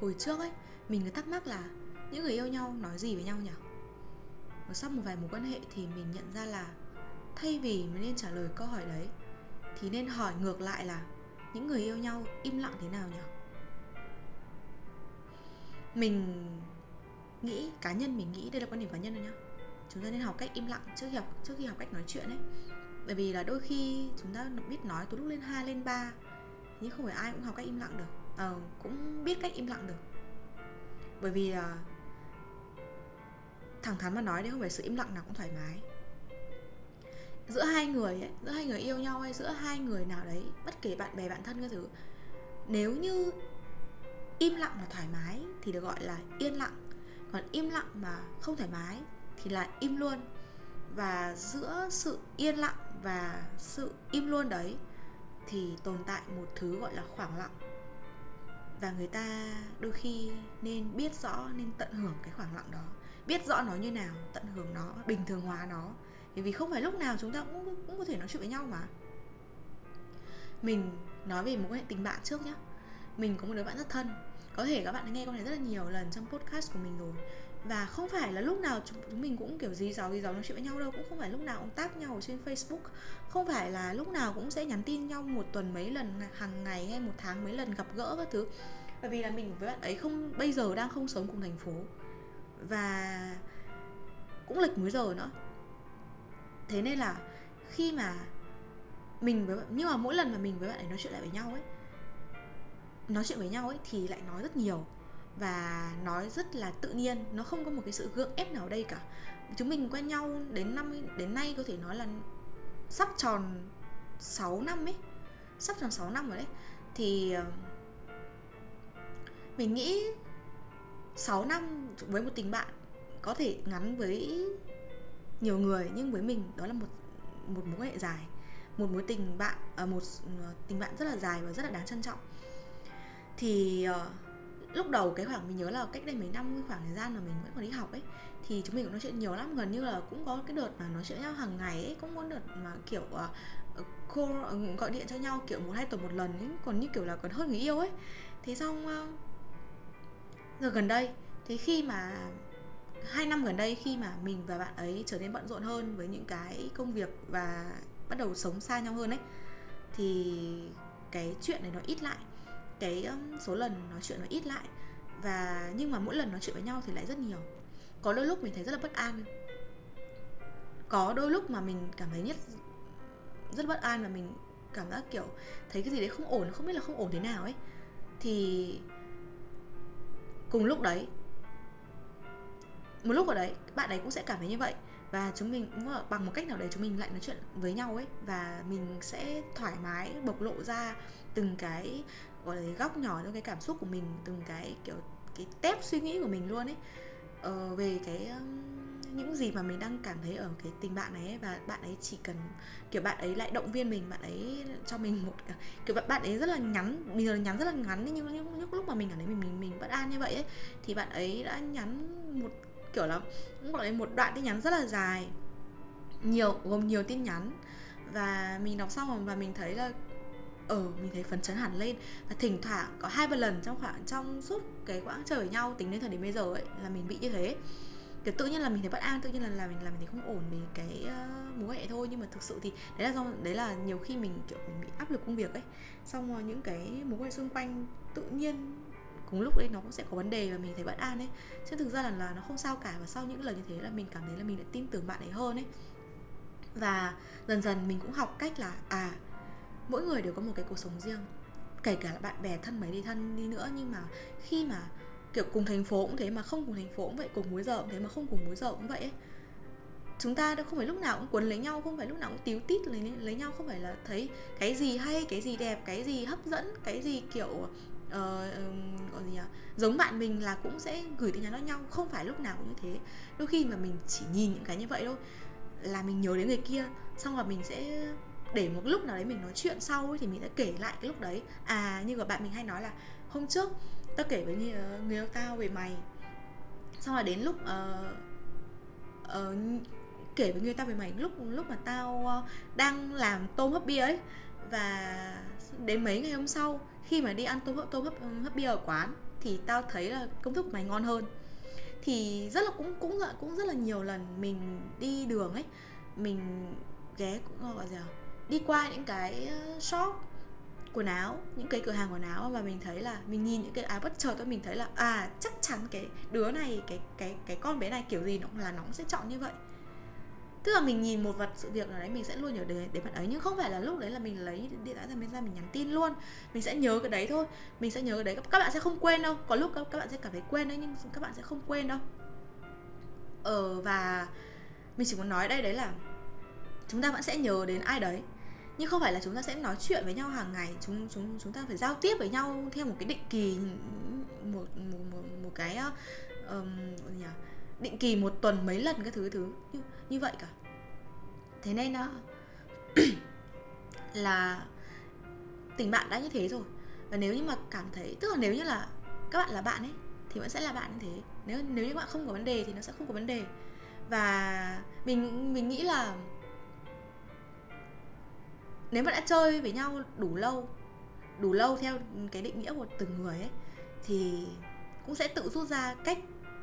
hồi trước ấy, mình cứ thắc mắc là những người yêu nhau nói gì với nhau nhỉ? Và sau một vài mối quan hệ thì mình nhận ra là thay vì mình nên trả lời câu hỏi đấy, thì nên hỏi ngược lại là những người yêu nhau im lặng thế nào nhỉ? Mình nghĩ, cá nhân mình nghĩ đây là quan điểm cá nhân rồi nhá. Chúng ta nên học cách im lặng trước khi học, trước khi học cách nói chuyện ấy. Bởi vì là đôi khi chúng ta biết nói từ lúc lên 2 lên 3 nhưng không phải ai cũng học cách im lặng được uh, cũng biết cách im lặng được. Bởi vì uh, thẳng thắn mà nói đấy không phải sự im lặng nào cũng thoải mái. Giữa hai người ấy, giữa hai người yêu nhau hay giữa hai người nào đấy bất kể bạn bè bạn thân cái thứ nếu như im lặng mà thoải mái thì được gọi là yên lặng. Còn im lặng mà không thoải mái thì là im luôn. Và giữa sự yên lặng và sự im luôn đấy thì tồn tại một thứ gọi là khoảng lặng và người ta đôi khi nên biết rõ, nên tận hưởng cái khoảng lặng đó. Biết rõ nó như nào, tận hưởng nó, bình thường hóa nó. Bởi vì không phải lúc nào chúng ta cũng cũng có thể nói chuyện với nhau mà. Mình nói về một quan hệ tình bạn trước nhé mình có một đứa bạn rất thân. Có thể các bạn đã nghe con này rất là nhiều lần trong podcast của mình rồi và không phải là lúc nào chúng, mình cũng kiểu gì giàu gì giàu nói chuyện với nhau đâu cũng không phải lúc nào cũng tác nhau ở trên facebook. Không phải là lúc nào cũng sẽ nhắn tin nhau một tuần mấy lần hàng ngày hay một tháng mấy lần gặp gỡ các thứ. Bởi vì là mình với bạn ấy không bây giờ đang không sống cùng thành phố. Và cũng lệch múi giờ nữa. Thế nên là khi mà mình với bạn nhưng mà mỗi lần mà mình với bạn ấy nói chuyện lại với nhau ấy nói chuyện với nhau ấy thì lại nói rất nhiều và nói rất là tự nhiên nó không có một cái sự gượng ép nào ở đây cả. Chúng mình quen nhau đến năm đến nay có thể nói là sắp tròn 6 năm ấy sắp tròn 6 năm rồi đấy. Thì ờ, mình nghĩ 6 năm với một tình bạn có thể ngắn với nhiều người nhưng với mình đó là một một mối quan hệ dài một mối tình bạn ờ, một ờ, tình bạn rất là dài và rất là đáng trân trọng. Thì uh, lúc đầu cái khoảng mình nhớ là cách đây mấy năm khoảng thời gian mà mình vẫn còn đi học ấy thì chúng mình cũng nói chuyện nhiều lắm. Gần như là cũng có cái đợt mà nói chuyện nhau hàng ngày ấy cũng có đợt mà kiểu uh, cô uh, gọi điện cho nhau kiểu một hai tuần một lần ấy còn như kiểu là còn hơn người yêu ấy. Thế xong uh, giờ gần đây thế khi mà hai năm gần đây khi mà mình và bạn ấy trở nên bận rộn hơn với những cái công việc và bắt đầu sống xa nhau hơn ấy thì cái chuyện này nó ít lại cái số lần nói chuyện nó ít lại. Và nhưng mà mỗi lần nói chuyện với nhau thì lại rất nhiều. Có đôi lúc mình thấy rất là bất an. Có đôi lúc mà mình cảm thấy nhất, rất bất an và mình cảm giác kiểu thấy cái gì đấy không ổn, không biết là không ổn thế nào ấy. Thì cùng lúc đấy, một lúc ở đấy, bạn ấy cũng sẽ cảm thấy như vậy và chúng mình cũng ờ, bằng một cách nào đấy chúng mình lại nói chuyện với nhau ấy và mình sẽ thoải mái bộc lộ ra từng cái gọi là góc nhỏ trong cái cảm xúc của mình từng cái kiểu cái tép suy nghĩ của mình luôn ấy. Ờ, về cái những gì mà mình đang cảm thấy ở cái tình bạn này ấy, và bạn ấy chỉ cần kiểu bạn ấy lại động viên mình bạn ấy cho mình một à, kiểu bạn ấy rất là nhắn bây giờ nhắn rất là ngắn nhưng những, những lúc mà mình cảm thấy mình mình mình bất an như vậy ấy thì bạn ấy đã nhắn một kiểu là cũng gọi là một đoạn tin nhắn rất là dài nhiều gồm nhiều tin nhắn. Và mình đọc xong và mình thấy là ờ mình thấy phấn chấn hẳn lên. Và thỉnh thoảng có hai ba lần trong khoảng trong suốt cái quãng trời với nhau tính đến thời điểm bây giờ ấy là mình bị như thế. Kiểu tự nhiên là mình thấy bất an tự nhiên là là mình là mình thấy không ổn về cái uh, mối hệ thôi. Nhưng mà thực sự thì đấy là do đấy là nhiều khi mình kiểu mình bị áp lực công việc ấy. Xong rồi những cái mối quan hệ xung quanh tự nhiên cùng lúc đấy nó cũng sẽ có vấn đề và mình thấy bất an ấy. Chứ thực ra là, là nó không sao cả và sau những lần như thế là mình cảm thấy là mình đã tin tưởng bạn ấy hơn ấy. Và dần dần mình cũng học cách là à mỗi người đều có một cái cuộc sống riêng kể cả là bạn bè thân mấy đi thân đi nữa nhưng mà khi mà kiểu cùng thành phố cũng thế mà không cùng thành phố cũng vậy cùng múi giờ cũng thế mà không cùng múi giờ cũng vậy ấy chúng ta đâu không phải lúc nào cũng quấn lấy nhau không phải lúc nào cũng tíu tít lấy lấy nhau không phải là thấy cái gì hay cái gì đẹp cái gì hấp dẫn cái gì kiểu uh, gọi gì nhỉ? Giống bạn mình là cũng sẽ gửi tin nhắn cho nhau không phải lúc nào cũng như thế. Đôi khi mà mình chỉ nhìn những cái như vậy thôi là mình nhớ đến người kia xong rồi mình sẽ để một lúc nào đấy mình nói chuyện sau ấy, thì mình sẽ kể lại cái lúc đấy. À như của bạn mình hay nói là hôm trước tao kể với người, ờ, người yêu tao về mày. Xong rồi đến lúc uh, uh, kể với người tao về mày lúc lúc mà tao uh, đang làm tôm hấp bia ấy. Và đến mấy ngày hôm sau khi mà đi ăn tôm hấp tôm hấp, hấp bia ở quán thì tao thấy là công thức của mày ngon hơn. Thì rất là cũng cũng cũng rất là nhiều lần mình đi đường ấy mình ghé cũng ờ, gọi là đi qua những cái shop quần áo những cái cửa hàng quần áo và mình thấy là mình nhìn những cái áo bất chợt tôi mình thấy là à chắc chắn cái đứa này cái cái cái con bé này kiểu gì nó là nó sẽ chọn như vậy tức là mình nhìn một vật sự việc nào đấy mình sẽ luôn nhớ đến, đến bạn ấy. Nhưng không phải là lúc đấy là mình lấy điện thoại ra mình ra mình nhắn tin luôn. Mình sẽ nhớ cái đấy thôi. Mình sẽ nhớ cái đấy. Các bạn sẽ không quên đâu. Có lúc các, các bạn sẽ cảm thấy quên đấy nhưng các bạn sẽ không quên đâu. Ờ và mình chỉ muốn nói đây đấy là chúng ta vẫn sẽ nhớ đến ai đấy. Nhưng không phải là chúng ta sẽ nói chuyện với nhau hàng ngày. Chúng chúng chúng ta phải giao tiếp với nhau theo một cái định kỳ một một một, một cái um, nhỉ? Định kỳ một tuần mấy lần cái thứ thứ. Như, như vậy cả. Thế nên là là tình bạn đã như thế rồi. Và nếu như mà cảm thấy tức là nếu như là các bạn là bạn ấy thì vẫn sẽ là bạn như thế. Nếu nếu như bạn không có vấn đề thì nó sẽ không có vấn đề. Và mình mình nghĩ là nếu mà đã chơi với nhau đủ lâu đủ lâu theo cái định nghĩa của từng người ấy thì cũng sẽ tự rút ra cách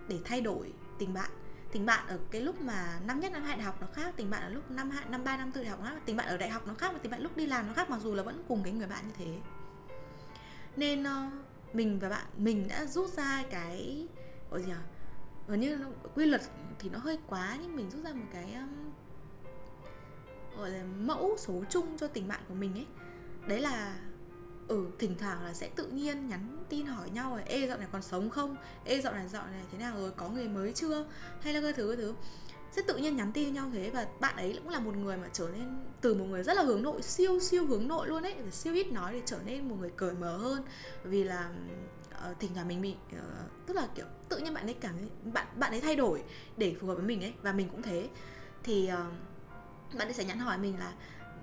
để thay đổi tình bạn. Tình bạn ở cái lúc mà năm nhất năm hai đại học nó khác tình bạn ở lúc năm hai năm ba năm tư đại học nó khác. Tình bạn ở đại học nó khác và tình bạn lúc đi làm nó khác mặc dù là vẫn cùng cái người bạn như thế. Nên uh, mình và bạn mình đã rút ra cái gọi gì à gần như nó, quy luật thì nó hơi quá nhưng mình rút ra một cái um, gọi là mẫu số chung cho tình bạn của mình ấy. Đấy là ừ thỉnh thoảng là sẽ tự nhiên nhắn tin hỏi nhau là ê dạo này còn sống không? Ê dạo này dạo này thế nào rồi? Có người mới chưa? Hay là cái thứ cái thứ. Sẽ tự nhiên nhắn tin nhau thế và bạn ấy cũng là một người mà trở nên từ một người rất là hướng nội siêu siêu hướng nội luôn ấy. Siêu ít nói để trở nên một người cởi mở hơn. Vì là uh, thỉnh thoảng mình bị uh, tức là kiểu tự nhiên bạn ấy cảm thấy bạn bạn ấy thay đổi để phù hợp với mình ấy và mình cũng thế. Thì uh, bạn ấy sẽ nhắn hỏi mình là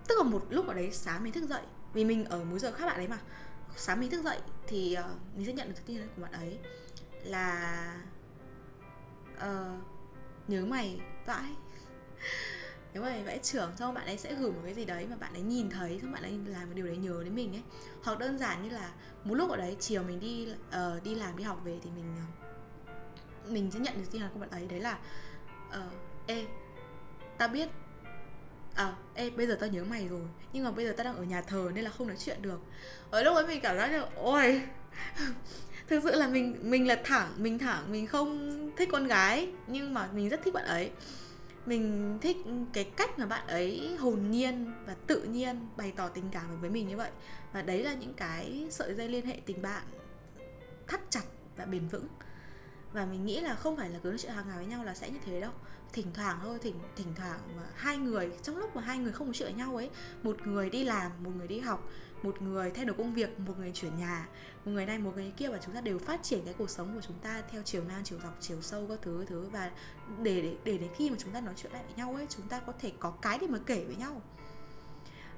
tức là một lúc ở đấy sáng mình thức dậy vì mình ở múi giờ khác bạn ấy mà. Sáng mình thức dậy thì uh, mình sẽ nhận được thông tin của bạn ấy là uh, nhớ mày vãi. Nếu mà vẽ trưởng xong bạn ấy sẽ gửi một cái gì đấy mà bạn ấy nhìn thấy xong bạn ấy làm một điều đấy nhớ đến mình ấy. Hoặc đơn giản như là một lúc ở đấy chiều mình đi uh, đi làm đi học về thì mình uh, mình sẽ nhận được tin nhắn của bạn ấy. Đấy là uh, ê ta biết à ê, bây giờ tao nhớ mày rồi. Nhưng mà bây giờ tao đang ở nhà thờ nên là không nói chuyện được. Ở lúc ấy mình cảm giác như, ôi, thực sự là mình mình là thẳng mình thẳng mình không thích con gái, nhưng mà mình rất thích bạn ấy. Mình thích cái cách mà bạn ấy hồn nhiên và tự nhiên bày tỏ tình cảm với mình như vậy. Và đấy là những cái sợi dây liên hệ tình bạn thắt chặt và bền vững và mình nghĩ là không phải là cứ nói chuyện hàng ngày với nhau là sẽ như thế đâu. Thỉnh thoảng thôi, thỉnh thỉnh thoảng mà hai người, trong lúc mà hai người không nói chuyện với nhau ấy, một người đi làm, một người đi học, một người thay đổi công việc, một người chuyển nhà, một người này, một người kia và chúng ta đều phát triển cái cuộc sống của chúng ta theo chiều ngang, chiều dọc, chiều sâu các thứ thứ. Và để để để đến khi mà chúng ta nói chuyện lại với nhau ấy, chúng ta có thể có cái để mà kể với nhau.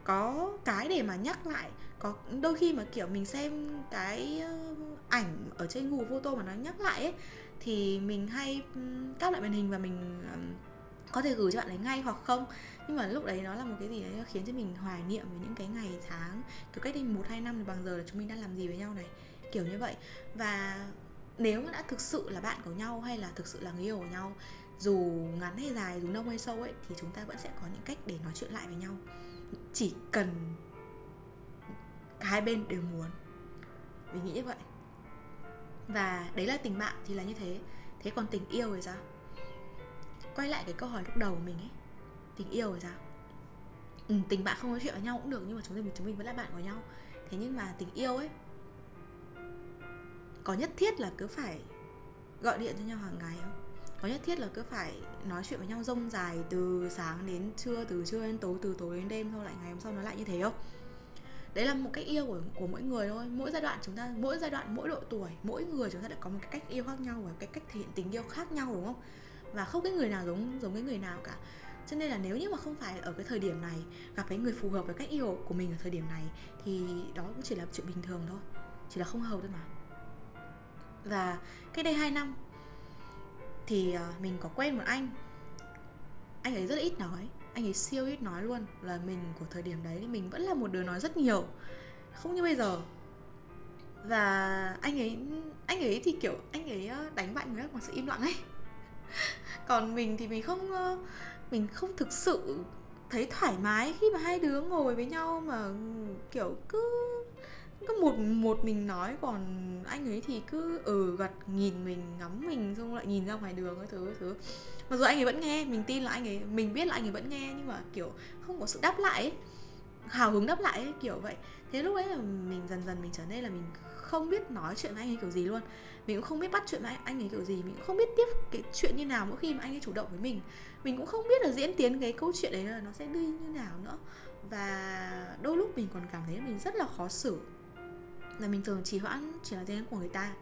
Có cái để mà nhắc lại, có đôi khi mà, kiểu, mình xem cái ảnh ở trên Google Photo mà nó nhắc lại ấy thì mình hay cắt lại màn hình và mình có thể gửi cho bạn ấy ngay hoặc không. Nhưng mà lúc đấy nó là một cái gì đấy khiến cho mình hoài niệm về những cái ngày tháng, kiểu, cách đây một, hai năm thì bằng giờ là chúng mình đang làm gì với nhau này, kiểu như vậy. Và nếu mà đã thực sự là bạn của nhau hay là thực sự là người yêu của nhau, dù ngắn hay dài, dù nông hay sâu ấy, thì chúng ta vẫn sẽ có những cách để nói chuyện lại với nhau. Chỉ cần hai bên đều muốn. Mình nghĩ như vậy và đấy là tình bạn thì là như thế. Thế còn tình yêu thì sao? Quay lại cái câu hỏi lúc đầu của mình ấy. Tình yêu thì sao? Ừ, tình bạn không nói chuyện với nhau cũng được nhưng mà chúng mình chúng mình vẫn là bạn của nhau. Thế nhưng mà tình yêu ấy có nhất thiết là cứ phải gọi điện cho nhau hàng ngày không? Có nhất thiết là cứ phải nói chuyện với nhau rông dài từ sáng đến trưa từ trưa đến tối từ tối đến đêm thôi lại ngày hôm sau nó lại như thế không? Đấy là một cách yêu của, của mỗi người thôi. Mỗi giai đoạn chúng ta mỗi giai đoạn mỗi độ tuổi mỗi người chúng ta đã có một cái cách yêu khác nhau và cái cách thể hiện tình yêu khác nhau đúng không? Và không cái người nào giống giống cái người nào cả. Cho nên là nếu như mà không phải ở cái thời điểm này gặp cái người phù hợp với cách yêu của mình ở thời điểm này thì đó cũng chỉ là chuyện bình thường thôi. Chỉ là không hợp thôi mà. Và cách đây 2 năm thì ờ, mình có quen một anh. Anh ấy rất là ít nói anh ấy siêu ít nói luôn là mình của thời điểm đấy thì mình vẫn là một đứa nói rất nhiều. Không như bây giờ. Và anh ấy anh ấy thì kiểu anh ấy ờ, đánh bại người khác bằng sự im lặng ấy. Còn mình thì mình không ờ, mình không thực sự thấy thoải mái khi mà hai đứa ngồi với nhau mà, kiểu, cứ cứ một một mình nói còn anh ấy thì cứ ừ gật nhìn mình ngắm mình xong lại nhìn ra ngoài đường cái thứ cái thứ. Mặc dù anh ấy vẫn nghe mình tin là anh ấy mình biết là anh ấy vẫn nghe nhưng mà kiểu không có sự đáp lại ấy hào hứng đáp lại ấy, kiểu vậy. Thế lúc ấy là mình dần dần mình trở nên là mình không biết nói chuyện với anh ấy kiểu gì luôn. Mình cũng không biết bắt chuyện với anh ấy kiểu gì mình cũng không biết tiếp cái chuyện như nào mỗi khi mà anh ấy chủ động với mình. Mình cũng không biết là diễn tiến cái câu chuyện đấy là nó sẽ đi như nào nữa. Và đôi lúc mình còn cảm thấy mình rất là khó xử là mình thường trì hoãn chỉ là tin của người ta.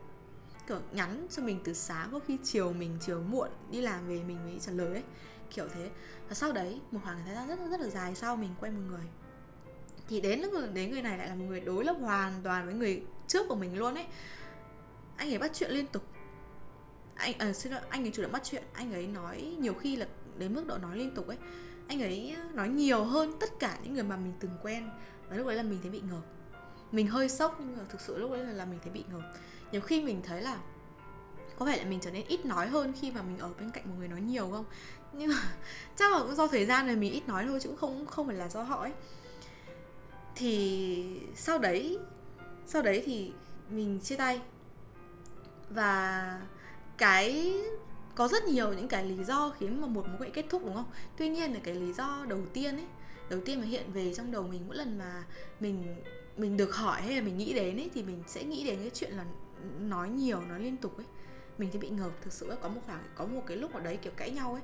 Kiểu nhắn cho mình từ sáng có khi chiều mình chiều muộn đi làm về mình mới trả lời ấy. Kiểu thế. Và sau đấy một khoảng thời gian rất rất là dài sau mình quen một người. Thì đến lúc đến người này lại là một người đối lập hoàn toàn với người trước của mình luôn ấy. Anh ấy bắt chuyện liên tục. Anh à, xin lỗi anh ấy chủ động bắt chuyện. Anh ấy nói nhiều khi là đến mức độ nói liên tục ấy. Anh ấy nói nhiều hơn tất cả những người mà mình từng quen. Và lúc đấy là mình thấy bị ngợp mình hơi sốc nhưng mà thực sự lúc đấy là, mình thấy bị ngợp. Nhiều khi mình thấy là có vẻ là mình trở nên ít nói hơn khi mà mình ở bên cạnh một người nói nhiều không? Nhưng mà chắc là cũng do thời gian này mình ít nói thôi chứ cũng không không phải là do họ ấy. Thì sau đấy sau đấy thì mình chia tay. Và cái có rất nhiều những cái lý do khiến mà một mối quan hệ kết thúc đúng không? Tuy nhiên là cái lý do đầu tiên ấy đầu tiên mà hiện về trong đầu mình mỗi lần mà mình mình được hỏi hay là mình nghĩ đến ấy, thì mình sẽ nghĩ đến cái chuyện là nói nhiều, nói liên tục ấy. Mình thì bị ngợp thực sự có một khoảng, có một cái lúc ở đấy kiểu cãi nhau ấy,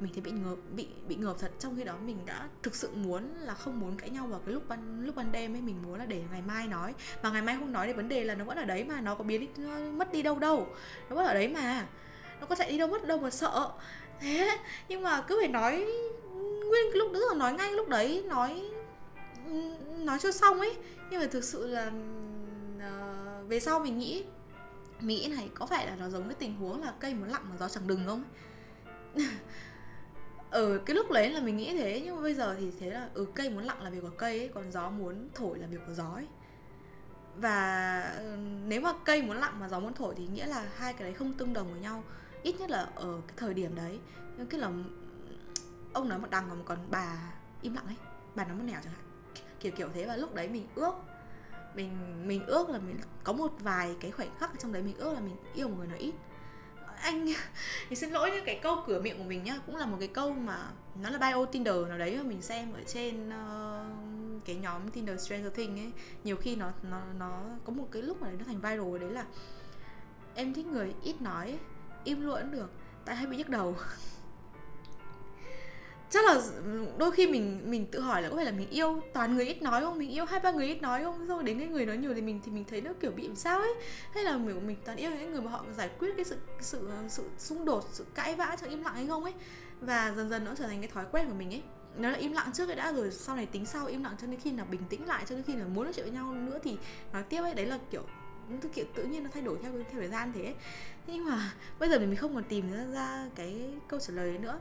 mình thì bị ngợp, bị bị ngợp thật. Trong khi đó mình đã thực sự muốn là không muốn cãi nhau vào cái lúc ban lúc ban đêm ấy, mình muốn là để ngày mai nói. Và ngày mai không nói thì vấn đề là nó vẫn ở đấy mà, nó có biến nó mất đi đâu đâu. Nó vẫn ở đấy mà. Nó có chạy đi đâu mất đâu mà sợ. Thế, nhưng mà cứ phải nói nguyên cái lúc đó là nói ngay lúc đấy, nói nói cho xong ấy. Nhưng mà thực sự là uh, về sau mình nghĩ nghĩ này có phải là nó giống cái tình huống là cây muốn lặng mà gió chẳng đừng không? Ở ừ, cái lúc đấy là mình nghĩ thế nhưng mà bây giờ thì thế là ừ cây muốn lặng là việc của cây ấy còn gió muốn thổi là việc của gió ấy. Và ừ, nếu mà cây muốn lặng mà gió muốn thổi thì nghĩa là hai cái đấy không tương đồng với nhau. Ít nhất là ở cái thời điểm đấy. Nhưng cái là ông nói một đằng còn còn bà im lặng ấy bà nói một nẻo chẳng hạn kiểu kiểu thế và lúc đấy mình ước mình mình ước là mình có một vài cái khoảnh khắc trong đấy mình ước là mình yêu một người nói ít. Anh thì xin lỗi những cái câu cửa miệng của mình nhá cũng là một cái câu mà nó là bio Tinder nào đấy mà mình xem ở trên uh, cái nhóm Tinder Stranger Things ấy. Nhiều khi nó nó nó có một cái lúc mà nó thành viral đấy là em thích người ít nói im luôn được tại hay bị nhức đầu. chắc là ừ, đôi khi mình mình tự hỏi là có phải là mình yêu toàn người ít nói không? Mình yêu hai ba người ít nói không? Rồi đến cái người nói nhiều thì mình thì mình thấy nó kiểu bị làm sao ấy. Hay là mình mình toàn yêu những người mà họ giải quyết cái sự sự sự xung đột sự cãi vã trong im lặng hay không ấy. Và dần dần nó trở thành cái thói quen của mình ấy. Nó là im lặng trước ấy đã rồi sau này tính sau im lặng cho đến khi nào bình tĩnh lại cho đến khi nào muốn nói chuyện với nhau nữa thì nói tiếp ấy. Đấy là kiểu tự kiểu tự nhiên nó thay đổi theo theo thời gian thế thế nhưng mà bây giờ mình không còn tìm ra, ra cái câu trả lời đấy nữa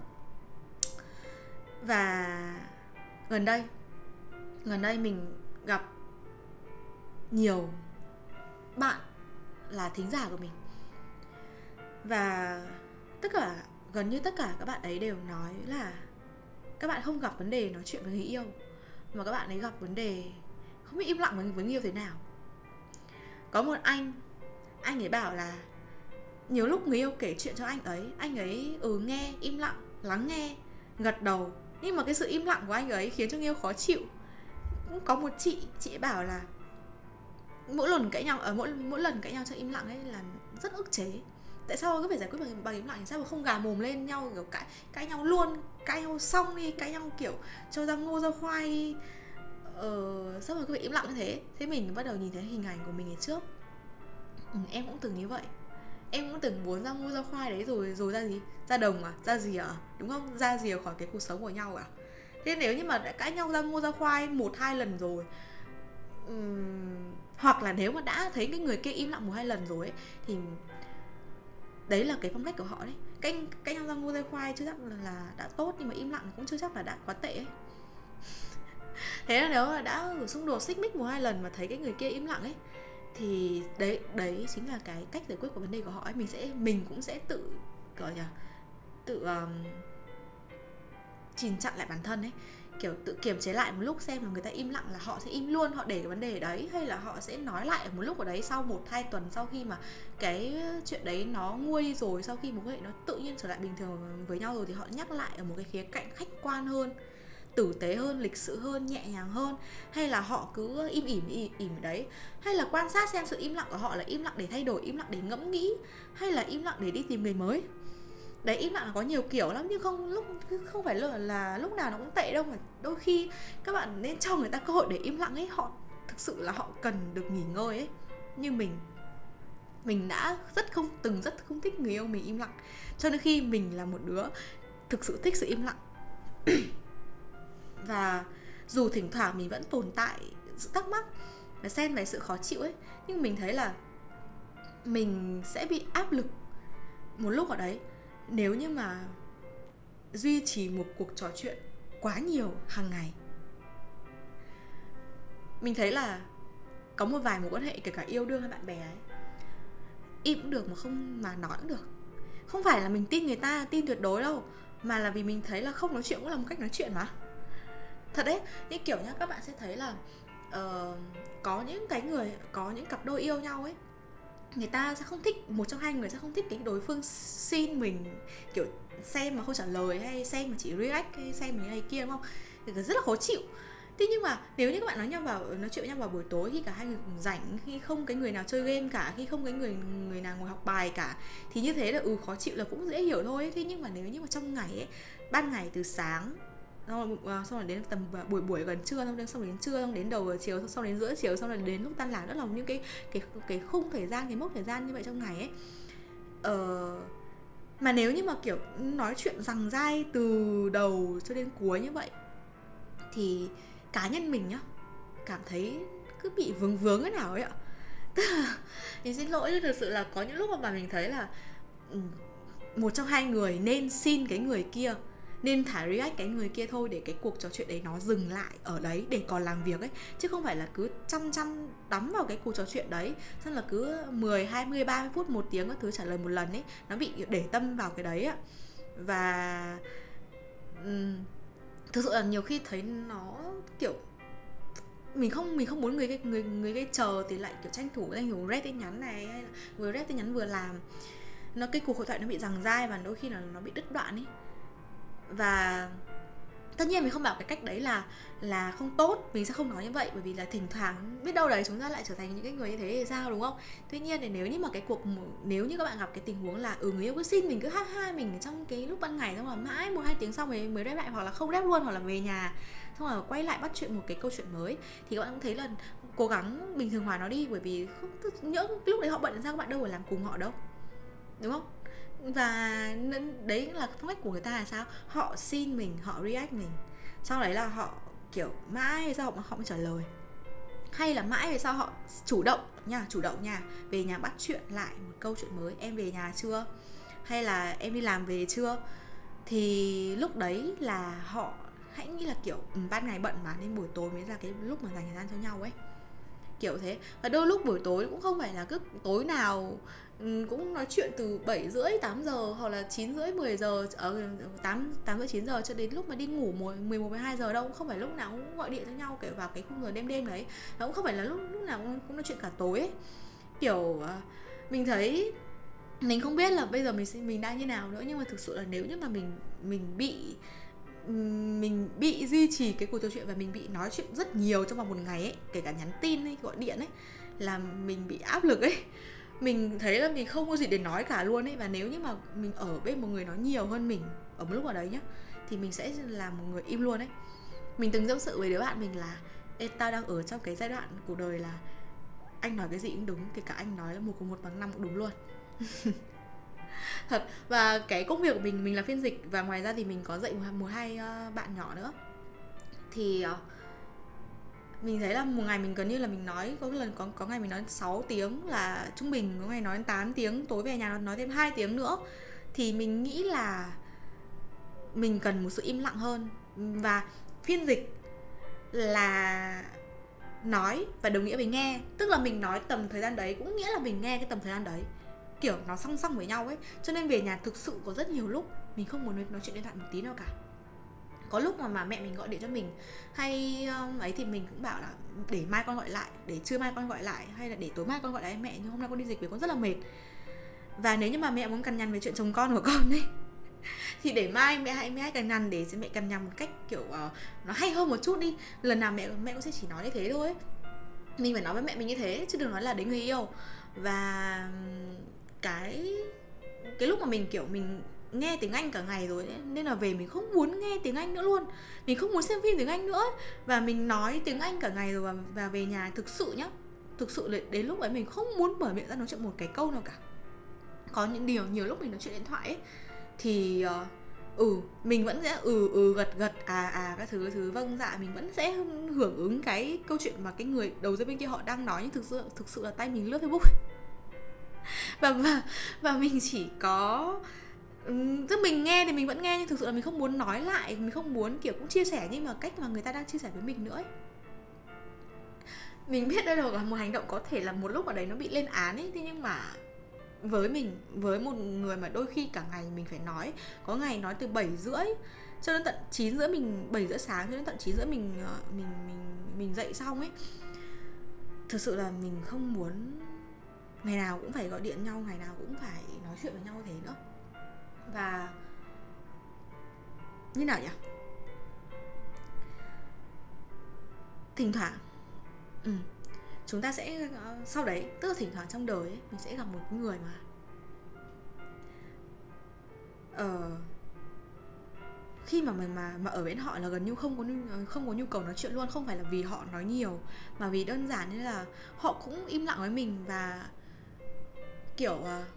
và gần đây gần đây mình gặp nhiều bạn là thính giả của mình. Và tất cả gần như tất cả các bạn ấy đều nói là các bạn không gặp vấn đề nói chuyện với người yêu mà các bạn ấy gặp vấn đề không biết im lặng với, người yêu thế nào. Có một anh anh ấy bảo là nhiều lúc người yêu kể chuyện cho anh ấy anh ấy ừ nghe im lặng lắng nghe gật đầu nhưng mà cái sự im lặng của anh ấy khiến cho Nghiêu khó chịu. Cũng có một chị chị bảo là mỗi lần cãi nhau ở mỗi mỗi lần cãi nhau cho im lặng ấy là rất ức chế. Tại sao cứ phải giải quyết bằng, bằng im lặng sao mà không gà mồm lên nhau kiểu cãi cãi nhau luôn cãi nhau xong đi cãi nhau kiểu cho ra ngô ra khoai đi. Ờ, sao mà cứ phải im lặng như thế? Thế mình bắt đầu nhìn thấy hình ảnh của mình ngày trước. Ừ, em cũng từng như vậy em cũng từng muốn ra mua ra khoai đấy rồi rồi ra gì? Ra đồng à? Ra gì à? Đúng không? Ra gì khỏi cái cuộc sống của nhau à? Thế nếu như mà đã cãi nhau ra mua ra khoai một hai lần rồi um, hoặc là nếu mà đã thấy cái người kia im lặng một hai lần rồi ấy, thì đấy là cái phong cách của họ đấy. Cãi canh nhau ra mua ra khoai chưa chắc là, là đã tốt nhưng mà im lặng cũng chưa chắc là đã quá tệ ấy. Thế là nếu mà đã xung đột xích mích một hai lần mà thấy cái người kia im lặng ấy thì đấy đấy chính là cái cách giải quyết của vấn đề của họ ấy. Mình sẽ mình cũng sẽ tự gọi là tự um, chìm chặn lại bản thân ấy. Kiểu tự kiềm chế lại một lúc xem là người ta im lặng là họ sẽ im luôn họ để cái vấn đề đấy hay là họ sẽ nói lại ở một lúc ở đấy sau một hai tuần sau khi mà cái chuyện đấy nó nguôi đi rồi sau khi mối quan hệ nó tự nhiên trở lại bình thường với nhau rồi thì họ nhắc lại ở một cái khía cạnh khách quan hơn tử tế hơn lịch sự hơn nhẹ nhàng hơn hay là họ cứ im ỉm im ỉm ở đấy? Hay là quan sát xem sự im lặng của họ là im lặng để thay đổi im lặng để ngẫm nghĩ hay là im lặng để đi tìm người mới? Đấy im lặng là có nhiều kiểu lắm nhưng không lúc không phải là, là lúc nào nó cũng tệ đâu mà đôi khi các bạn nên cho người ta cơ hội để im lặng ấy. Họ thực sự là họ cần được nghỉ ngơi ấy như mình. Mình đã rất không từng rất không thích người yêu mình im lặng cho nên khi mình là một đứa thực sự thích sự im lặng. và dù thỉnh thoảng mình vẫn tồn tại sự thắc mắc và xen về sự khó chịu ấy, nhưng mình thấy là mình sẽ bị áp lực một lúc ở đấy. Nếu như mà duy trì một cuộc trò chuyện quá nhiều hàng ngày, mình thấy là có một vài mối quan hệ, kể cả yêu đương hay bạn bè ấy, im cũng được mà không, mà nói cũng được. Không phải là mình tin người ta, tin tuyệt đối đâu, mà là vì mình thấy là không nói chuyện cũng là một cách nói chuyện mà thật đấy. Như kiểu nhá các bạn sẽ thấy là uh, có những cái người có những cặp đôi yêu nhau ấy người ta sẽ không thích một trong hai người sẽ không thích cái đối phương xin mình kiểu xem mà không trả lời hay xem mà chỉ react hay xem mình này kia đúng không? Thì rất là khó chịu. Thế nhưng mà nếu như các bạn nói nhau vào nói chuyện nhau vào buổi tối khi cả hai người cùng rảnh khi không cái người nào chơi game cả khi không cái người người nào ngồi học bài cả thì như thế là ừ khó chịu là cũng dễ hiểu thôi. Thế nhưng mà nếu như mà trong ngày ấy ban ngày từ sáng xong rồi, uh, xong rồi đến tầm ờ, buổi buổi gần trưa xong đến xong đến trưa xong đến đầu giờ chiều xong đến giữa chiều xong rồi đến lúc tan làm đó là những cái cái cái khung thời gian cái mốc thời gian như vậy trong ngày ấy. Ờ, mà nếu như mà kiểu nói chuyện rằng dai từ đầu cho đến cuối như vậy thì cá nhân mình nhá cảm thấy cứ bị vướng vướng thế nào ấy ạ. Thì xin lỗi nhưng thực sự là có những lúc mà mình thấy là ừ, một trong hai người nên xin cái người kia nên thả react cái người kia thôi để cái cuộc trò chuyện đấy nó dừng lại ở đấy để còn làm việc ấy. Chứ không phải là cứ chăm chăm đắm vào cái cuộc trò chuyện đấy xong là cứ 10, 20, 30 phút một tiếng các thứ trả lời một lần ấy nó bị để tâm vào cái đấy ạ. Và um, thực sự là nhiều khi thấy nó kiểu mình không mình không muốn người người người gây chờ thì lại kiểu tranh thủ tranh thủ red tin nhắn này hay là vừa red tin nhắn vừa làm. Nó cái cuộc hội thoại nó bị rằng dai và đôi khi là nó bị đứt đoạn ấy và tất nhiên mình không bảo cái cách đấy là là không tốt, mình sẽ không nói như vậy, bởi vì là thỉnh thoảng biết đâu đấy chúng ta lại trở thành những cái người như thế thì sao, đúng không? Tuy nhiên thì nếu như mà cái cuộc nếu như các bạn gặp cái tình huống là ừ người yêu cứ xin mình, cứ hát hai mình trong cái lúc ban ngày xong rồi mãi một hai tiếng sau mới mới rep lại hoặc là không rep luôn hoặc là về nhà, xong rồi quay lại bắt chuyện một cái câu chuyện mới, thì các bạn cũng thấy là cố gắng bình thường hóa nó đi, bởi vì không nhỡ lúc đấy họ bận sao, các bạn đâu phải làm cùng họ đâu. Đúng không? Và đấy là phong cách của người ta là sao? Họ xin mình, họ react mình. Sau đấy là họ, kiểu, mãi về sau mà họ mới trả lời. Hay là mãi về sau họ chủ động nha, chủ động nha. Về nhà bắt chuyện lại một câu chuyện mới. Em về nhà chưa? Hay là em đi làm về chưa? Thì lúc đấy là họ hãy nghĩ là, kiểu ừ, ban ngày bận mà nên buổi tối mới là cái lúc mà dành thời gian cho nhau ấy. Kiểu thế. Và đôi lúc buổi tối cũng không phải là cứ tối nào Ừ, cũng nói chuyện từ 7 rưỡi 8 giờ hoặc là 9 rưỡi 10 giờ ở 8 8 rưỡi 9 giờ cho đến lúc mà đi ngủ 11 12 giờ đâu cũng không phải lúc nào cũng gọi điện cho nhau kể vào cái khung giờ đêm đêm đấy nó cũng không phải là lúc lúc nào cũng, cũng nói chuyện cả tối ấy. kiểu ờ, mình thấy mình không biết là bây giờ mình mình đang như nào nữa nhưng mà thực sự là nếu như mà mình mình bị mình bị duy trì cái cuộc trò chuyện và mình bị nói chuyện rất nhiều trong vòng một ngày ấy kể cả nhắn tin hay gọi điện ấy là mình bị áp lực ấy mình thấy là mình không có gì để nói cả luôn ấy và nếu như mà mình ở bên một người nói nhiều hơn mình ở một lúc ở đấy nhá thì mình sẽ là một người im luôn ấy. Mình từng tâm sự với đứa bạn mình là Ê, tao đang ở trong cái giai đoạn cuộc đời là anh nói cái gì cũng đúng kể cả anh nói là một cộng một bằng năm cũng đúng luôn. Thật và cái công việc của mình mình là phiên dịch và ngoài ra thì mình có dạy một, một hai uh, bạn nhỏ nữa. Thì uh, mình thấy là một ngày mình gần như là mình nói, có lần có có ngày mình nói 6 tiếng là trung bình, có ngày nói 8 tiếng, tối về nhà nói thêm 2 tiếng nữa. Thì mình nghĩ là mình cần một sự im lặng hơn. Và phiên dịch là nói và đồng nghĩa với nghe. Tức là mình nói tầm thời gian đấy cũng nghĩa là mình nghe cái tầm thời gian đấy. Kiểu nó song song với nhau ấy. Cho nên về nhà thực sự có rất nhiều lúc mình không muốn nói chuyện điện thoại một tí nào cả có lúc mà mà mẹ mình gọi điện cho mình hay um, ấy thì mình cũng bảo là để mai con gọi lại để trưa mai con gọi lại hay là để tối mai con gọi lại mẹ nhưng hôm nay con đi dịch về con rất là mệt. Và nếu như mà mẹ muốn cằn nhằn về chuyện chồng con của con ấy thì để mai mẹ hãy mẹ hãy cằn nhằn để mẹ cằn nhằn một cách kiểu uh, nó hay hơn một chút đi. Lần nào mẹ mẹ cũng sẽ chỉ nói như thế thôi. Mình phải nói với mẹ mình như thế chứ đừng nói là đến người yêu. Và cái cái lúc mà mình kiểu mình nghe tiếng Anh cả ngày rồi ấy. nên là về mình không muốn nghe tiếng Anh nữa luôn. Mình không muốn xem phim tiếng Anh nữa và mình nói tiếng Anh cả ngày rồi và, và về nhà thực sự nhá thực sự là đến lúc ấy mình không muốn mở miệng ra nói chuyện một cái câu nào cả. Có những điều nhiều lúc mình nói chuyện điện thoại ấy thì uh, ừ mình vẫn sẽ ừ ừ gật gật à à các thứ thứ vâng dạ mình vẫn sẽ hưởng ứng cái câu chuyện mà cái người đầu dây bên kia họ đang nói nhưng thực sự thực sự là tay mình lướt facebook và và và mình chỉ có tức mình nghe thì mình vẫn nghe, nhưng thực sự là mình không muốn nói lại, mình không muốn, kiểu, cũng chia sẻ nhưng mà cách mà người ta đang chia sẻ với mình nữa ấy. mình biết đây là một hành động có thể là một lúc ở đấy nó bị lên án ấy, thế nhưng mà với mình, với một người mà đôi khi cả ngày mình phải nói, có ngày nói từ 7 rưỡi cho đến tận 9 rưỡi mình 7 rưỡi sáng cho đến tận 9 rưỡi mình ờ, mình mình mình dậy xong ấy thực sự là mình không muốn ngày nào cũng phải gọi điện nhau, ngày nào cũng phải nói chuyện với nhau thế nữa và như nào nhỉ? Thỉnh thoảng ừ, chúng ta sẽ ờ, sau đấy tức là thỉnh thoảng trong đời ấy, mình sẽ gặp một người mà ờ, khi mà mình mà mà ở bên họ là gần như không có ờ, không có nhu cầu nói chuyện luôn không phải là vì họ nói nhiều mà vì đơn giản như là họ cũng im lặng với mình và kiểu uh,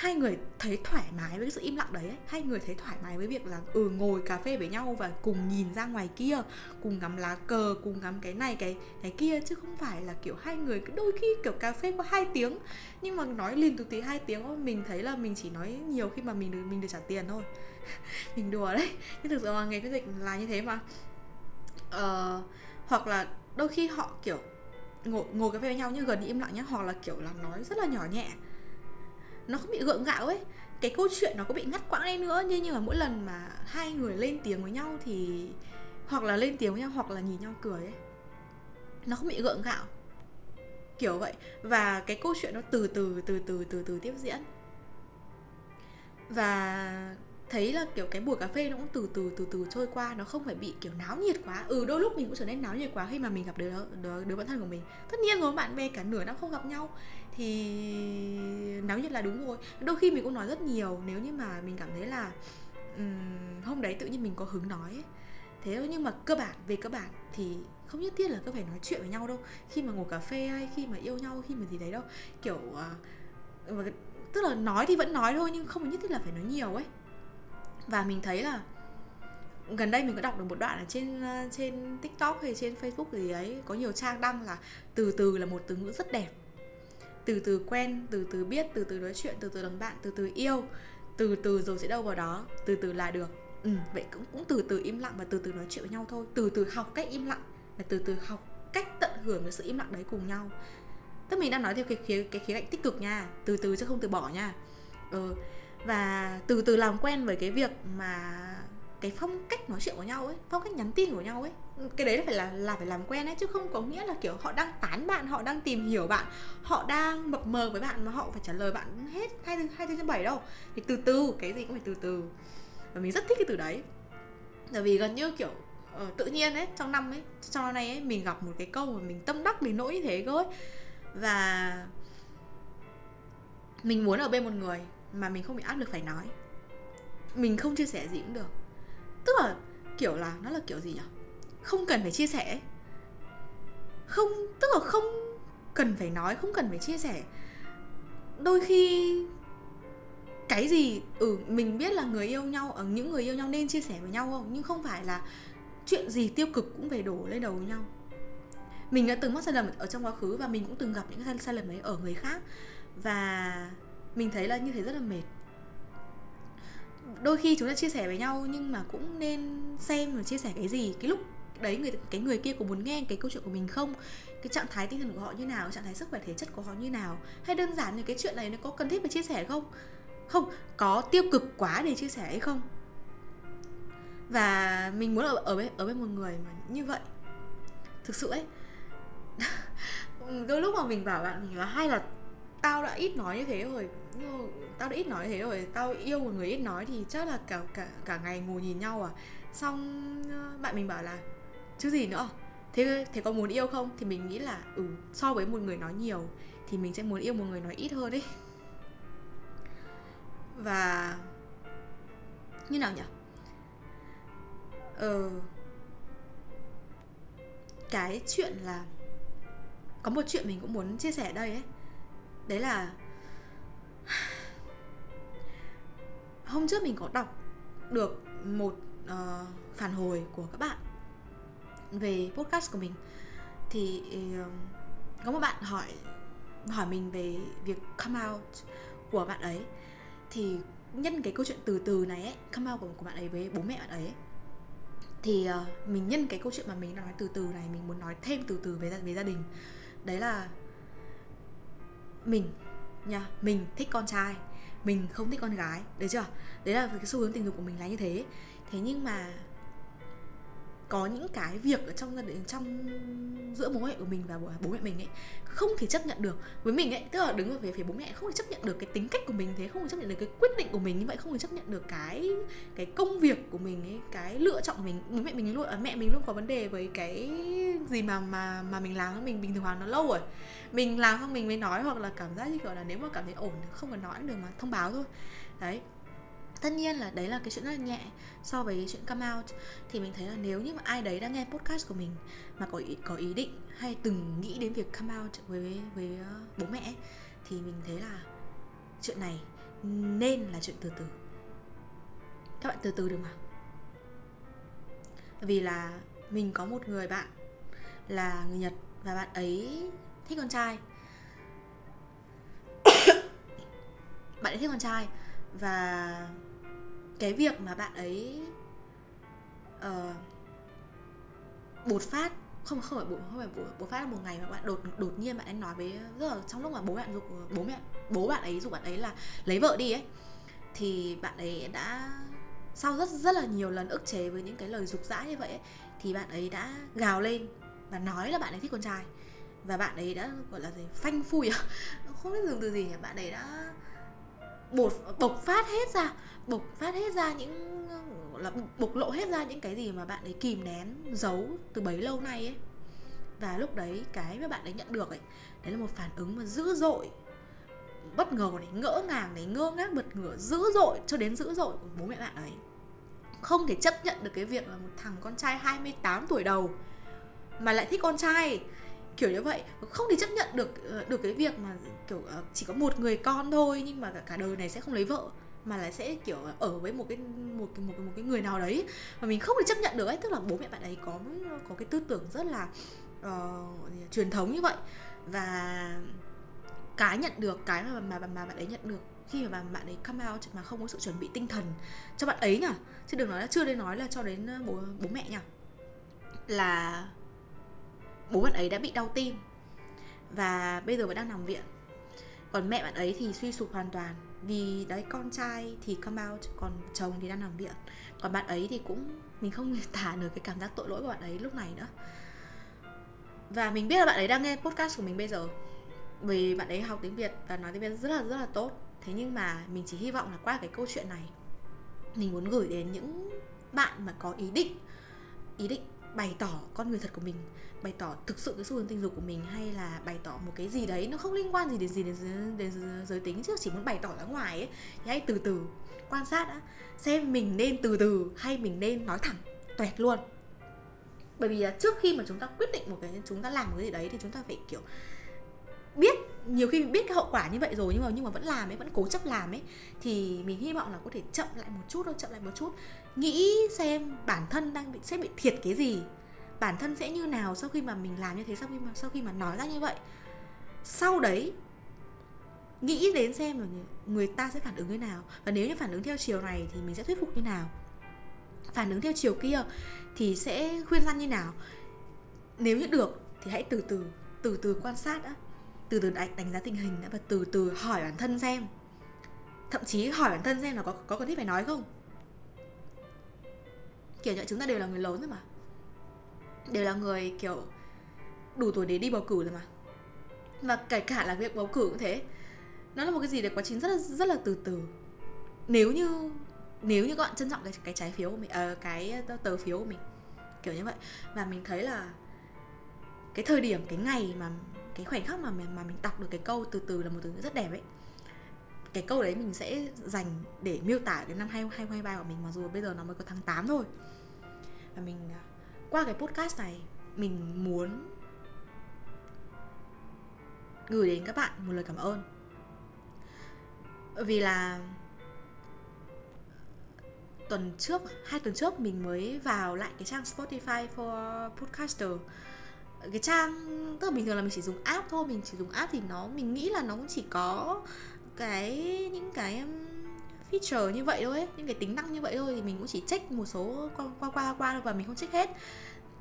hai người thấy thoải mái với cái sự im lặng đấy ấy. hai người thấy thoải mái với việc là ừ ngồi cà phê với nhau và cùng nhìn ra ngoài kia cùng ngắm lá cờ cùng ngắm cái này cái cái kia chứ không phải là kiểu hai người đôi khi kiểu cà phê có hai tiếng. Nhưng mà nói liền từ tí hai tiếng mình thấy là mình chỉ nói nhiều khi mà mình được mình được trả tiền thôi. Mình đùa đấy. Nhưng thực sự là nghề phiên dịch là như thế mà. Uh, hoặc là đôi khi họ kiểu ngồi ngồi cà phê với nhau nhưng gần như im lặng nhá hoặc là kiểu là nói rất là nhỏ nhẹ nó không bị gượng gạo ấy. Cái câu chuyện nó có bị ngắt quãng đi nữa nhưng nhưng mà mỗi lần mà hai người lên tiếng với nhau thì, hoặc là lên tiếng với nhau, hoặc là nhìn nhau cười ấy, nó không bị gượng gạo. Kiểu vậy. Và cái câu chuyện nó từ từ từ từ từ từ tiếp diễn. Và thấy là kiểu cái buổi cà phê nó cũng từ từ từ từ trôi qua nó không phải bị kiểu náo nhiệt quá. Ừ đôi lúc mình cũng trở nên náo nhiệt quá khi mà mình gặp đứa đứa, đứa bạn thân của mình. Tất nhiên rồi bạn bè cả nửa năm không gặp nhau thì náo nhiệt là đúng rồi. Đôi khi mình cũng nói rất nhiều nếu như mà mình cảm thấy là um, hôm đấy tự nhiên mình có hứng nói ấy. thế nhưng mà cơ bản về cơ bản thì không nhất thiết là cứ phải nói chuyện với nhau đâu. Khi mà ngồi cà phê hay khi mà yêu nhau khi mà gì đấy đâu. Kiểu uh, tức là nói thì vẫn nói thôi nhưng không nhất thiết là phải nói nhiều ấy và mình thấy là gần đây mình có đọc được một đoạn ở trên ờ, trên tiktok hay trên facebook gì ấy có nhiều trang đăng là từ từ là một từ ngữ rất đẹp. Từ từ quen từ từ biết từ từ nói chuyện từ từ làm bạn từ từ yêu. Từ từ rồi sẽ đâu vào đó từ từ là được. Ừ, vậy cũng cũng từ từ im lặng và từ từ nói chuyện với nhau thôi. Từ từ học cách im lặng và từ từ học cách tận hưởng cái sự im lặng đấy cùng nhau. Tức mình đang nói theo cái khía cái khía cạnh tích cực nha. Từ từ chứ không từ bỏ nha. Ừ, và từ từ làm quen với cái việc mà cái phong cách nói chuyện của nhau ấy phong cách nhắn tin của nhau ấy. Cái đấy là phải là là phải làm quen ấy chứ không có nghĩa là kiểu họ đang tán bạn họ đang tìm hiểu bạn họ đang mập mờ với bạn mà họ phải trả lời bạn hết hai hai trên bảy đâu. Thì từ từ cái gì cũng phải từ từ. Và mình rất thích cái từ đấy. Bởi vì gần như kiểu uh, tự nhiên ấy trong năm ấy trong năm nay ấy mình gặp một cái câu mà mình tâm đắc đến nỗi như thế cơ ấy. Và mình muốn ở bên một người mà mình không bị áp lực phải nói. Mình không chia sẻ gì cũng được. Tức là kiểu là nó là kiểu gì nhỉ không cần phải chia sẻ. Không tức là không cần phải nói không cần phải chia sẻ. Đôi khi cái gì ừ mình biết là người yêu nhau ở những người yêu nhau nên chia sẻ với nhau không? Nhưng không phải là chuyện gì tiêu cực cũng phải đổ lên đầu nhau. Mình đã từng mắc sai lầm ở trong quá khứ và mình cũng từng gặp những sai, sai lầm ấy ở người khác. Và mình thấy là như thế rất là mệt. Đôi khi chúng ta chia sẻ với nhau nhưng mà cũng nên xem và chia sẻ cái gì, cái lúc đấy người, cái người kia có muốn nghe cái câu chuyện của mình không? Cái trạng thái tinh thần của họ như nào? Trạng thái sức khỏe thể chất của họ như nào? Hay đơn giản như cái chuyện này nó có cần thiết phải chia sẻ không? Không, có tiêu cực quá để chia sẻ hay không? Và mình muốn ở ở bên ở bên một người mà như vậy. Thực sự ấy, đôi lúc mà mình bảo bạn mình là hay là tao đã ít nói như thế rồi. Tao đã ít nói như thế rồi, tao yêu một người ít nói thì chắc là cả cả cả ngày ngồi nhìn nhau à. Xong ờ, bạn mình bảo là, chứ gì nữa, thế thế có muốn yêu không? Thì mình nghĩ là ừ so với một người nói nhiều thì mình sẽ muốn yêu một người nói ít hơn đấy và như nào nhỉ? Ờ cái chuyện là có một chuyện mình cũng muốn chia sẻ ở đây ấy đấy là hôm trước mình có đọc được một uh, phản hồi của các bạn về podcast của mình. Thì uh, có một bạn hỏi hỏi mình về việc come out của bạn ấy. Thì nhân cái câu chuyện từ từ này ấy come out của, của bạn ấy với bố mẹ bạn ấy thì uh, mình nhân cái câu chuyện mà mình nói từ từ này mình muốn nói thêm từ từ về về gia đình. Đấy là mình, nha, mình thích con trai, mình không thích con gái đấy chưa? Đấy là cái xu hướng tình dục của mình là như thế. Thế nhưng mà có những cái việc ở trong gia đình, trong giữa bố mẹ của mình và bố mẹ mình ấy, không thể chấp nhận được. Với mình ấy, tức là đứng về phía bố mẹ không thể chấp nhận được cái tính cách của mình thế, không thể chấp nhận được cái quyết định của mình như vậy, không thể chấp nhận được cái cái công việc của mình ấy, cái lựa chọn của mình. Bố mẹ mình luôn à, mẹ mình luôn có vấn đề với cái gì mà mà mà mình làm mình bình thường hóa nó lâu rồi. Mình làm xong mình mới nói hoặc là cảm giác như kiểu là nếu mà cảm thấy ổn không cần nói được mà thông báo thôi. Đấy tất nhiên là đấy là cái chuyện rất là nhẹ so với chuyện come out. Thì mình thấy là nếu như mà ai đấy đã nghe podcast của mình mà có ý, có ý định hay từng nghĩ đến việc come out với với uh, bố mẹ thì mình thấy là chuyện này nên là chuyện từ từ. Các bạn từ từ được mà. Vì là mình có một người bạn là người Nhật và bạn ấy thích con trai. Bạn ấy thích con trai và cái việc mà bạn ấy uh, bột phát không không phải bột không phải bột, bột phát là một ngày mà bạn đột đột nhiên bạn ấy nói với rất là trong lúc mà bố bạn dục bố mẹ bố bạn ấy dục bạn ấy là lấy vợ đi ấy thì bạn ấy đã sau rất rất là nhiều lần ức chế với những cái lời dục dã như vậy ấy, thì bạn ấy đã gào lên và nói là bạn ấy thích con trai. Và bạn ấy đã gọi là gì phanh phui. À không biết dùng từ gì nhỉ bạn ấy đã bột bộc phát hết ra, bộc phát hết ra những, là bộc lộ hết ra những cái gì mà bạn ấy kìm nén, giấu từ bấy lâu nay ấy. Và lúc đấy cái mà bạn ấy nhận được ấy, đấy là một phản ứng mà dữ dội, bất ngờ này, ngỡ ngàng này, ngơ ngác bật ngửa, dữ dội cho đến dữ dội của bố mẹ bạn ấy. Không thể chấp nhận được cái việc là một thằng con trai 28 tuổi đầu mà lại thích con trai kiểu như vậy. Không thể chấp nhận được ờ, được cái việc mà kiểu ờ, chỉ có một người con thôi nhưng mà cả, đời này sẽ không lấy vợ mà là sẽ kiểu ở với một cái một cái một cái, một cái người nào đấy mà mình không thể chấp nhận được ấy. Tức là bố mẹ bạn ấy có có cái tư tưởng rất là uh, truyền thống như vậy. Và cái nhận được cái mà mà, mà bạn ấy nhận được khi mà bạn ấy come out mà không có sự chuẩn bị tinh thần cho bạn ấy nhỉ chứ đừng nói là chưa đến nói là cho đến bố bố mẹ nhỉ là bố bạn ấy đã bị đau tim và bây giờ vẫn đang nằm viện. Còn mẹ bạn ấy thì suy sụp hoàn toàn vì đấy, con trai thì come out, còn chồng thì đang nằm viện. Còn bạn ấy thì cũng, mình không tả được cái cảm giác tội lỗi của bạn ấy lúc này nữa. Và mình biết là bạn ấy đang nghe podcast của mình bây giờ, vì bạn ấy học tiếng việt và nói tiếng việt rất là rất là tốt. Thế nhưng mà mình chỉ hy vọng là qua cái câu chuyện này, mình muốn gửi đến những bạn mà có ý định ý định bày tỏ con người thật của mình bày tỏ thực sự cái xu hướng tình dục của mình hay là bày tỏ một cái gì đấy nó không liên quan gì đến gì đến, đến, đến giới tính chứ chỉ muốn bày tỏ ra ngoài ấy thì hãy từ từ quan sát đã xem mình nên từ từ hay mình nên nói thẳng toẹt luôn. Bởi vì là trước khi mà chúng ta quyết định một cái chúng ta làm một cái gì đấy thì chúng ta phải kiểu nhiều khi biết cái hậu quả như vậy rồi nhưng mà nhưng mà vẫn làm ấy, vẫn cố chấp làm ấy, thì mình hy vọng là có thể chậm lại một chút thôi, chậm lại một chút. Nghĩ xem bản thân đang bị, sẽ bị thiệt cái gì. Bản thân sẽ như nào sau khi mà mình làm như thế, sau khi mà, sau khi mà nói ra như vậy. Sau đấy, nghĩ đến xem là người ta sẽ phản ứng như nào. Và nếu như phản ứng theo chiều này thì mình sẽ thuyết phục như nào. Phản ứng theo chiều kia thì sẽ khuyên răn như nào. Nếu như được thì hãy từ từ từ từ quan sát đã từ từ đánh, đánh giá tình hình đã và từ từ hỏi bản thân xem. Thậm chí hỏi bản thân xem là có có cần thiết phải nói không? Kiểu như chúng ta đều là người lớn rồi mà. Đều là người kiểu đủ tuổi để đi bầu cử rồi mà. Và kể cả là việc bầu cử cũng thế. Nó là một cái gì để quá trình rất là rất là từ từ. Nếu như nếu như các bạn trân trọng cái cái trái phiếu của mình uh, cái tờ phiếu của mình kiểu như vậy. Và mình thấy là cái thời điểm cái ngày mà cái khoảnh khắc mà mà mình đọc được cái câu từ từ là một từ ngữ rất đẹp ấy. Cái câu đấy mình sẽ dành để miêu tả cái năm 2023 của mình, mặc dù bây giờ nó mới có tháng 8 thôi. Và mình à, qua cái podcast này, mình muốn gửi đến các bạn một lời cảm ơn. Vì là tuần trước, hai tuần trước mình mới vào lại cái trang Spotify for podcaster cái trang tức là bình thường là mình chỉ dùng app thôi mình chỉ dùng app thì nó mình nghĩ là nó cũng chỉ có cái những cái um, feature như vậy thôi ấy, những cái tính năng như vậy thôi thì mình cũng chỉ check một số qua qua qua qua và mình không check hết.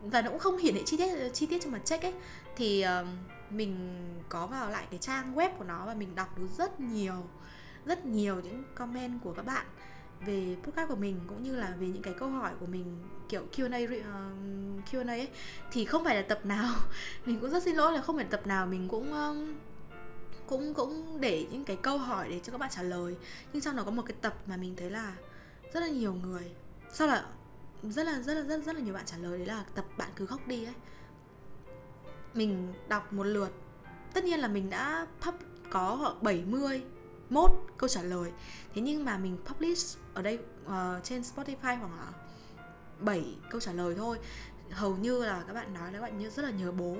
Và nó cũng không hiển thị chi tiết chi tiết cho mà check ấy. Thì uh, mình có vào lại cái trang web của nó và mình đọc được rất nhiều rất nhiều những comment của các bạn về podcast của mình cũng như là về những cái câu hỏi của mình kiểu Q&A uh, Q&A ấy thì không phải là tập nào. Mình cũng rất xin lỗi là không phải là tập nào mình cũng um, cũng cũng để những cái câu hỏi để cho các bạn trả lời. Nhưng trong đó có một cái tập mà mình thấy là rất là nhiều người sau là rất là rất là rất rất là nhiều bạn trả lời đấy là tập bạn cứ khóc đi ấy. Mình đọc một lượt. Tất nhiên là mình đã pub có 70 mốt câu trả lời. Thế nhưng mà mình publish ở đây uh, trên Spotify khoảng ờ, là 7 câu trả lời thôi. Hầu như là các bạn nói là các bạn như rất là nhớ bố.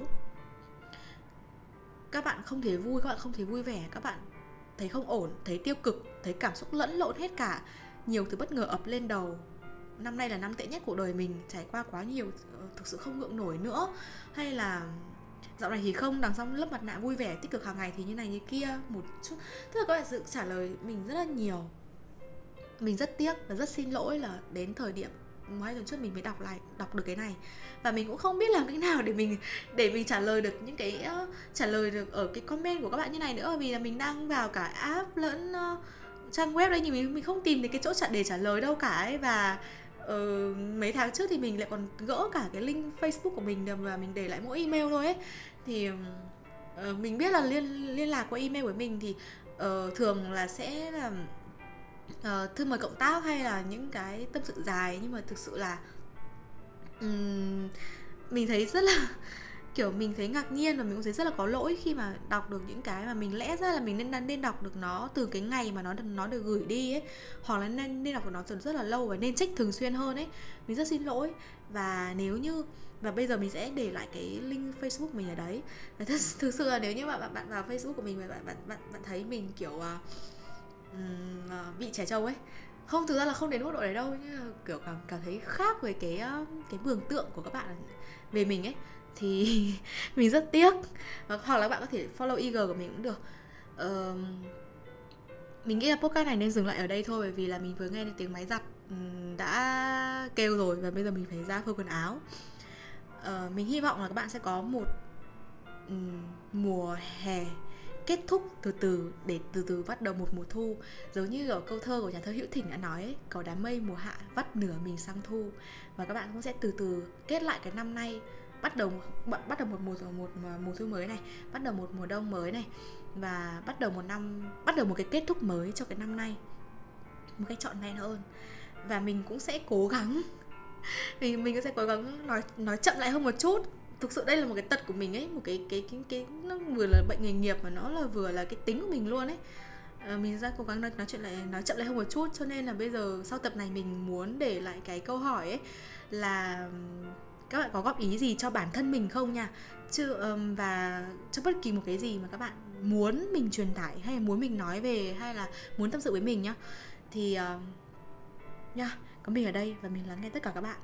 Các bạn không thể vui các bạn không thể vui vẻ các bạn thấy không ổn thấy tiêu cực thấy cảm xúc lẫn lộn hết cả. Nhiều thứ bất ngờ ập lên đầu. Năm nay là năm tệ nhất của đời mình trải qua quá nhiều ờ, thực sự không ngượng nổi nữa. Hay là dạo này thì không đằng sau lớp mặt nạ vui vẻ tích cực hàng ngày thì như này như kia một chút. Tức là các bạn sự trả lời mình rất là nhiều. Mình rất tiếc và rất xin lỗi là đến thời điểm hai tuần trước mình mới đọc lại đọc được cái này. Và mình cũng không biết làm cách nào để mình để mình trả lời được những cái uh, trả lời được ở cái comment của các bạn như này nữa. Vì là mình đang vào cả app lẫn uh, trang web đây nhưng mình mình không tìm được cái chỗ trả để trả lời đâu cả ấy. Và uh, mấy tháng trước thì mình lại còn gỡ cả cái link Facebook của mình và mình để lại mỗi email thôi ấy. Thì uh, mình biết là liên liên lạc qua email của mình thì uh, thường là sẽ là uh, thư mời cộng tác hay là những cái tâm sự dài. Nhưng mà thực sự là um, mình thấy rất là kiểu mình thấy ngạc nhiên và mình cũng thấy rất là có lỗi khi mà đọc được những cái mà mình lẽ ra là mình nên nên đọc được nó từ cái ngày mà nó nó được gửi đi ấy hoặc là nên nên đọc được nó từ rất là lâu và nên trách thường xuyên hơn ấy. Mình rất xin lỗi. Và nếu như và bây giờ mình sẽ để lại cái link Facebook mình ở đấy. Và thật, thực sự là nếu như mà bạn bạn vào Facebook của mình và bạn bạn bạn bạn thấy mình kiểu uh, bị trẻ trâu ấy không thực ra là không đến mức độ đấy đâu nhưng kiểu cảm cảm thấy khác với cái à, cái mường tượng của các bạn về mình ấy thì mình rất tiếc. Hoặc là bạn có thể follow IG của mình cũng được. Uh, mình nghĩ là podcast này nên dừng lại ở đây thôi bởi vì là mình vừa nghe được tiếng máy giặt đã kêu rồi và bây giờ mình phải ra phơi quần áo. Uh, mình hy vọng là các bạn sẽ có một um, mùa hè kết thúc từ từ để từ từ bắt đầu một mùa thu. Giống như ở câu thơ của nhà thơ hữu thỉnh đã nói ấy, cầu đám mây mùa hạ vắt nửa mình sang thu. Và các bạn cũng sẽ từ từ kết lại cái năm nay bắt đầu bắt đầu một mùa một mùa thu mới này bắt đầu một mùa đông mới này và bắt đầu một năm bắt đầu một cái kết thúc mới cho cái năm nay. Một cái trọn vẹn hơn. Và mình cũng sẽ cố gắng thì mình cũng sẽ cố gắng nói nói chậm lại hơn một chút. Thực sự đây là một cái tật của mình ấy một cái cái cái cái nó vừa là bệnh nghề nghiệp mà nó là vừa là cái tính của mình luôn ấy. À, mình ra cố gắng nói, nói chuyện lại nói chậm lại hơn một chút. Cho nên là bây giờ sau tập này mình muốn để lại cái câu hỏi ấy là các bạn có góp ý gì cho bản thân mình không nha? Chứ um, và cho bất kỳ một cái gì mà các bạn muốn mình truyền tải hay muốn mình nói về hay là muốn tâm sự với mình nhá. Thì uh, nha có mình ở đây và mình lắng nghe tất cả các bạn.